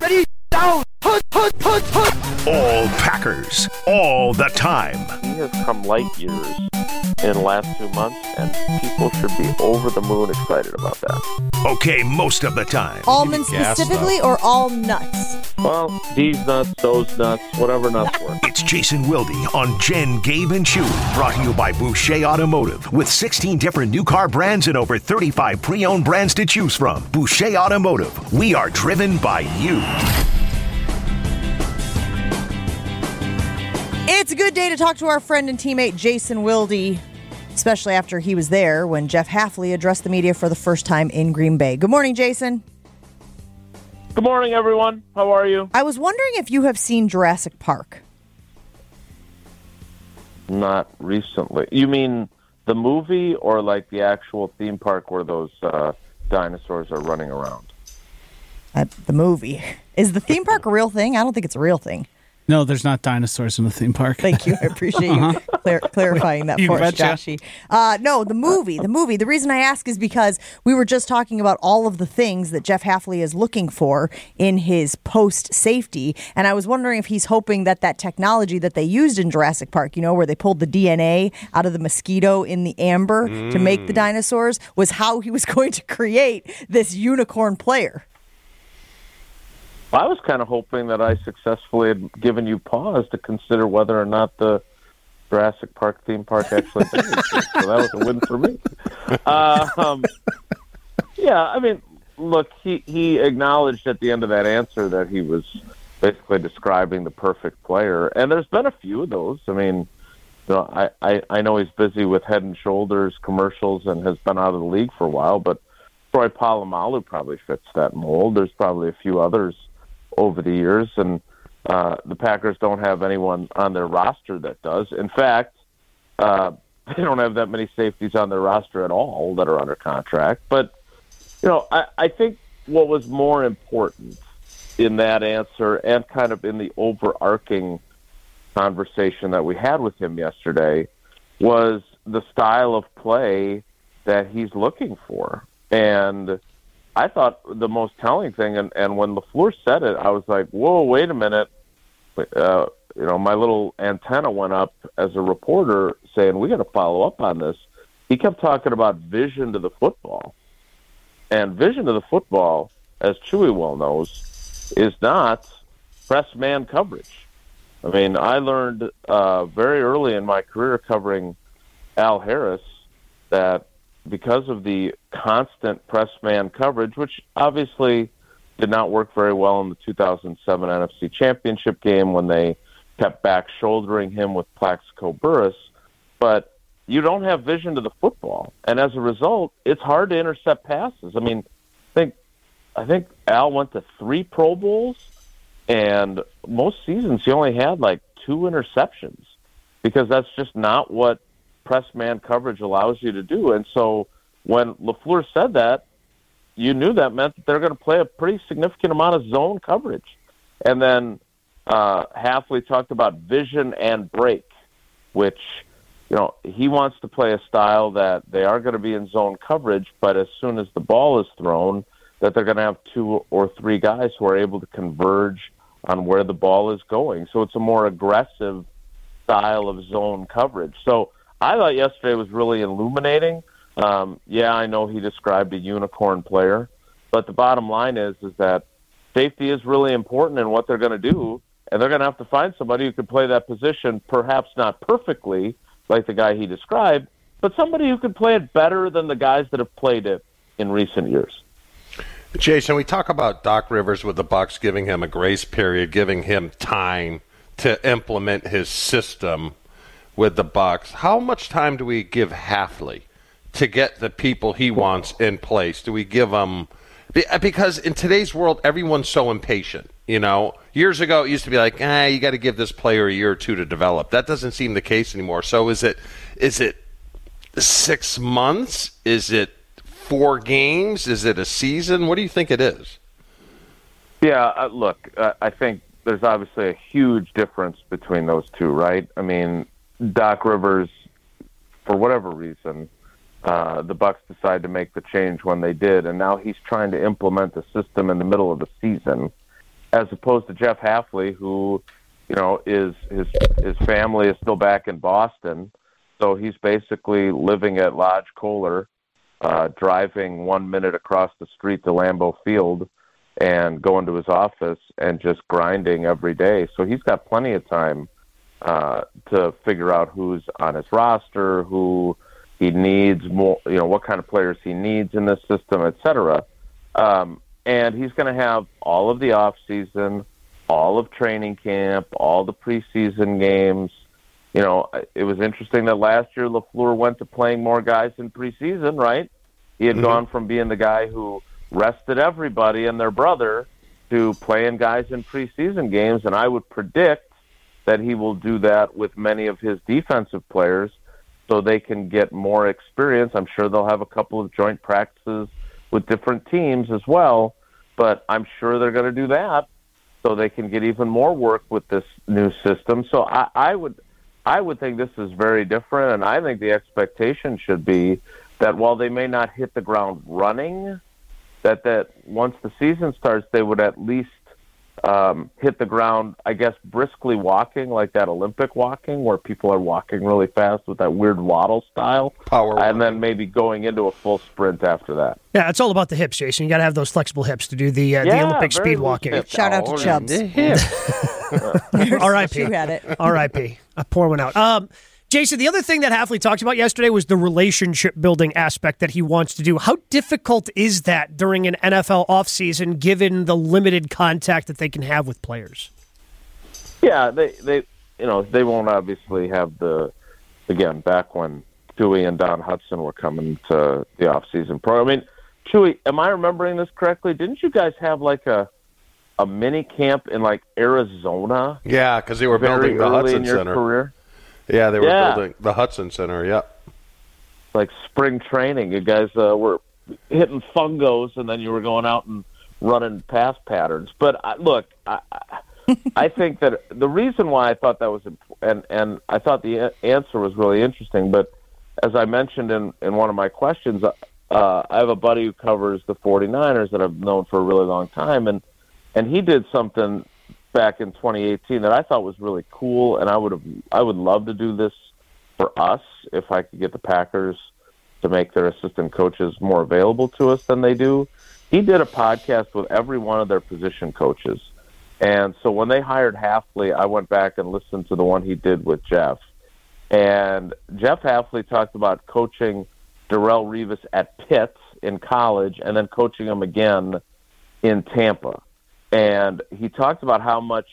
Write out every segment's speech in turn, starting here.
Ready, Packers, all the time. He has come light years in the last two months, and people should be over the moon excited about that. Okay, most of the time. Almonds specifically or all nuts? Well, these nuts, those nuts, whatever nuts work. It's Jason Wilde on Jen, Gabe, and Chewy. Brought to you by Boucher Automotive. With 16 different new car brands and over 35 pre owned brands to choose from. Boucher Automotive. We are driven by you. It's a good day to talk to our friend and teammate Jason Wilde, especially after he was there when Jeff Hafley addressed the media for the first time in Green Bay. Good morning, Jason. Good morning, everyone. How are you? I was wondering if you have seen Jurassic Park. Not recently. You mean the movie or like the actual theme park where those uh, dinosaurs are running around? Uh, the movie. Is the theme park a real thing? I don't think it's a real thing. No, there's not dinosaurs in the theme park. Thank you. I appreciate you clar- clarifying that You for us, betcha. Joshy. Uh, no, the movie. The movie. The reason I ask is because we were just talking about all of the things that Jeff Hafley is looking for in his post safety. And I was wondering if he's hoping that that technology that they used in Jurassic Park, you know, where they pulled the DNA out of the mosquito in the amber to make the dinosaurs, was how he was going to create this unicorn player. I was kind of hoping that I successfully had given you pause to consider whether or not the Jurassic Park theme park actually did so that was a win for me. Um, yeah, I mean, look, he he acknowledged at the end of that answer that he was basically describing the perfect player, and there's been a few of those. I mean, you know, I, I I know he's busy with Head and Shoulders commercials and has been out of the league for a while, but Troy Polamalu probably fits that mold. There's probably a few others over the years, and uh, the Packers don't have anyone on their roster that does. In fact, uh, they don't have that many safeties on their roster at all that are under contract. But you know, I, I think what was more important in that answer, and kind of in the overarching conversation that we had with him yesterday, was the style of play that he's looking for, and I thought the most telling thing, and, and when LaFleur said it, I was like, whoa, wait a minute. Uh, you know, my little antenna went up as a reporter saying, we got to follow up on this. He kept talking about vision to the football. And vision to the football, as Chewy well knows, is not press man coverage. I mean, I learned uh, very early in my career covering Al Harris that because of the constant press man coverage, which obviously did not work very well in the 2007 NFC Championship game when they kept back shouldering him with Plaxico Burress, but you don't have vision to the football, and as a result, it's hard to intercept passes. I mean, I think I think Al went to three Pro Bowls, and most seasons he only had like two interceptions because that's just not what press man coverage allows you to do. And so when LaFleur said that, you knew that meant that they're going to play a pretty significant amount of zone coverage. And then uh, Hafley talked about vision and break, which, you know, he wants to play a style that they are going to be in zone coverage, but as soon as the ball is thrown, that they're going to have two or three guys who are able to converge on where the ball is going. So it's a more aggressive style of zone coverage. So I thought yesterday was really illuminating. Um, yeah, I know he described a unicorn player, but the bottom line is is that safety is really important in what they're going to do, and they're going to have to find somebody who can play that position, perhaps not perfectly like the guy he described, but somebody who can play it better than the guys that have played it in recent years. Jason, we talk about Doc Rivers with the Bucks giving him a grace period, giving him time to implement his system with the Bucks. How much time do we give Hafley to get the people he wants in place? Do we give him because in today's world everyone's so impatient, you know? Years ago it used to be like, "Ah, you got to give this player a year or two to develop." That doesn't seem the case anymore. So is it is it 6 months? Is it four games? Is it a season? What do you think it is? Yeah, uh, look, uh, I think there's obviously a huge difference between those two, right? I mean, Doc Rivers, for whatever reason, uh, the Bucks decided to make the change when they did, and now he's trying to implement the system in the middle of the season. as opposed to Jeff Hafley, who you know is his his family is still back in Boston, so he's basically living at Lodge Kohler, uh, driving one minute across the street to Lambeau Field, and going to his office and just grinding every day. So he's got plenty of time uh, to figure out who's on his roster, who he needs more, you know, what kind of players he needs in this system, et cetera. Um, and he's going to have all of the off season, all of training camp, all the preseason games. You know, it was interesting that last year Lafleur went to playing more guys in preseason, right? He had mm-hmm. gone from being the guy who rested everybody and their brother to playing guys in preseason games, and I would predict that he will do that with many of his defensive players so they can get more experience. I'm sure they'll have a couple of joint practices with different teams as well, but I'm sure they're going to do that so they can get even more work with this new system. So I, I would I would think this is very different, and I think the expectation should be that while they may not hit the ground running, that that once the season starts, they would at least um, hit the ground, I guess, briskly walking, like that Olympic walking, where people are walking really fast with that weird waddle style. Power. And then maybe going into a full sprint after that. Yeah, it's all about the hips, Jason. You got to have those flexible hips to do the uh, yeah, the Olympic speed walking. Hips. Shout out to Chubbs. R.I.P. R.I.P. I pour one out. Um, Jason, the other thing that Hafley talked about yesterday was the relationship building aspect that he wants to do. How difficult is that during an NFL offseason given the limited contact that they can have with players? Yeah, they they you know, they won't obviously have the again, back when Chewy and Don Hutson were coming to the offseason program. I mean, Chewy, am I remembering this correctly? Didn't you guys have like a a mini camp in like Arizona? Yeah, because they were building the Hutson Center. Career? Yeah, they were yeah. building the Hutson Center. Yep. Like spring training, you guys uh, were hitting fungos, and then you were going out and running pass patterns. But uh, look, I, I think that the reason why I thought that was imp- and and I thought the answer was really interesting. But as I mentioned in in one of my questions, uh, I have a buddy who covers the 49ers that I've known for a really long time, and and he did something back in 2018 that I thought was really cool, and I would have I would love to do this for us if I could get the Packers to make their assistant coaches more available to us than they do. He did a podcast with every one of their position coaches. And so when they hired Hafley, I went back and listened to the one he did with Jeff. And Jeff Hafley talked about coaching Darrelle Revis at Pitt in college and then coaching him again in Tampa and he talked about how much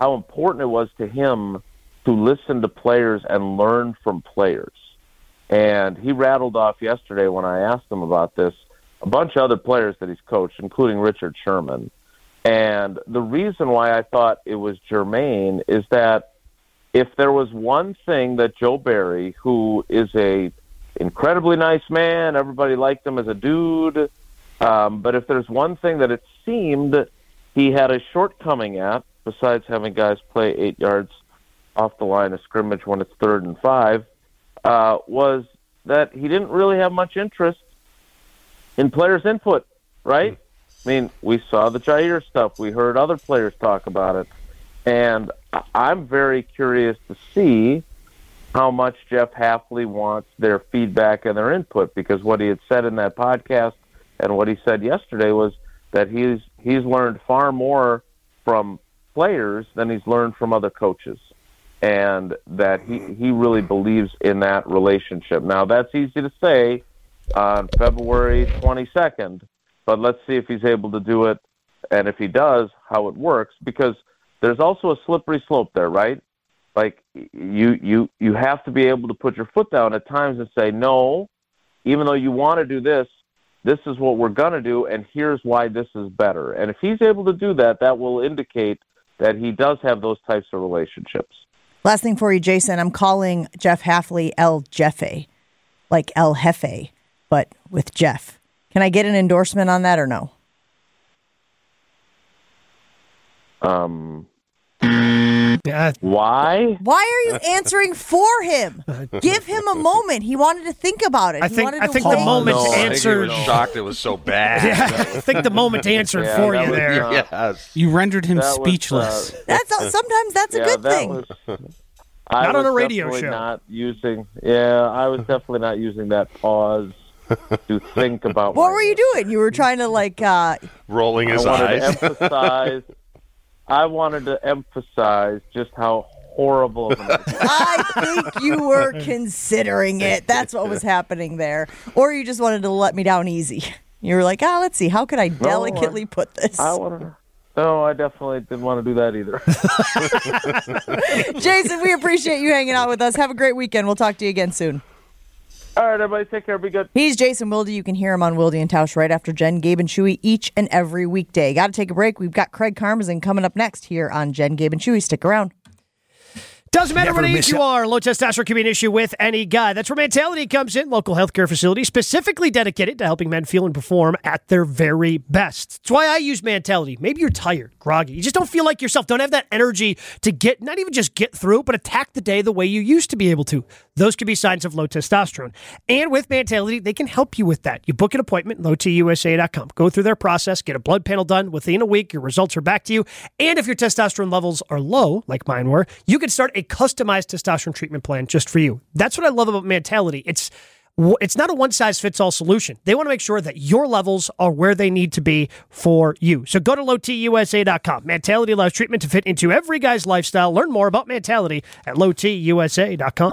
how important it was to him to listen to players and learn from players. And he rattled off yesterday when I asked him about this a bunch of other players that he's coached, including Richard Sherman. And the reason why I thought it was germane is that if there was one thing that Joe Barry, who is a incredibly nice man, everybody liked him as a dude, um, but if there's one thing that it seemed he had a shortcoming at, besides having guys play eight yards off the line of scrimmage when it's third and five, uh, was that he didn't really have much interest in players' input, right? I mean, we saw the Jaire stuff. We heard other players talk about it. And I'm very curious to see how much Jeff Hafley wants their feedback and their input because what he had said in that podcast and what he said yesterday was – that he's he's learned far more from players than he's learned from other coaches and that he he really believes in that relationship. Now that's easy to say on February 22nd, but let's see if he's able to do it and if he does, how it works because there's also a slippery slope there, right? Like you you you have to be able to put your foot down at times and say no, even though you want to do this, this is what we're going to do, and here's why this is better. And if he's able to do that, that will indicate that he does have those types of relationships. Last thing for you, Jason, I'm calling Jeff Hafley El Jefe, like El Jefe, but with Jeff. Can I get an endorsement on that or no? Um, Yeah, Why? Why are you answering for him? Give him a moment. He wanted to think about it. I He think- I think the wait. moment no, I think he answered- was shocked it was so bad. yeah. I think the moment answered Yeah, for you was, there. uh, yes. You rendered him That was, speechless. uh, That's sometimes that's a good that thing. was. I Not on was a radio definitely show. Not using. Yeah, I was definitely not using that pause to think about. what were you doing? You were trying to like uh Rolling his I wanted eyes. to emphasize. I wanted to emphasize just how horrible. I think you were considering it. That's what was happening there. Or you just wanted to let me down easy. You were like, ah, let's see, how could I delicately put this? I wanted. To, no, I definitely didn't want to do that either. Jason, we appreciate you hanging out with us. Have a great weekend. We'll talk to you again soon. All right, everybody, take care. Be good. He's Jason Wilde. You can hear him on Wilde and Tausch right after Jen, Gabe, and Chewy each and every weekday. Got to take a break. We've got Craig Karmazin coming up next here on Jen, Gabe, and Chewy. Stick around. Doesn't matter Never what age you are, low testosterone can be an issue with any guy. That's where Mantality comes in, local healthcare facility specifically dedicated to helping men feel and perform at their very best. That's why I use Mantality. Maybe you're tired, groggy, you just don't feel like yourself, don't have that energy to get, not even just get through, but attack the day the way you used to be able to. Those could be signs of low testosterone. And with Mantality, they can help you with that. You book an appointment, lowtusa.com. Go through their process, get a blood panel done. Within a week, your results are back to you. And if your testosterone levels are low, like mine were, you can start a customized testosterone treatment plan just for you. That's what I love about Mantality. It's it's not a one size fits all solution. They want to make sure that your levels are where they need to be for you. So go to lowtusa.com. Mantality allows treatment to fit into every guy's lifestyle. Learn more about Mantality at lowtusa.com.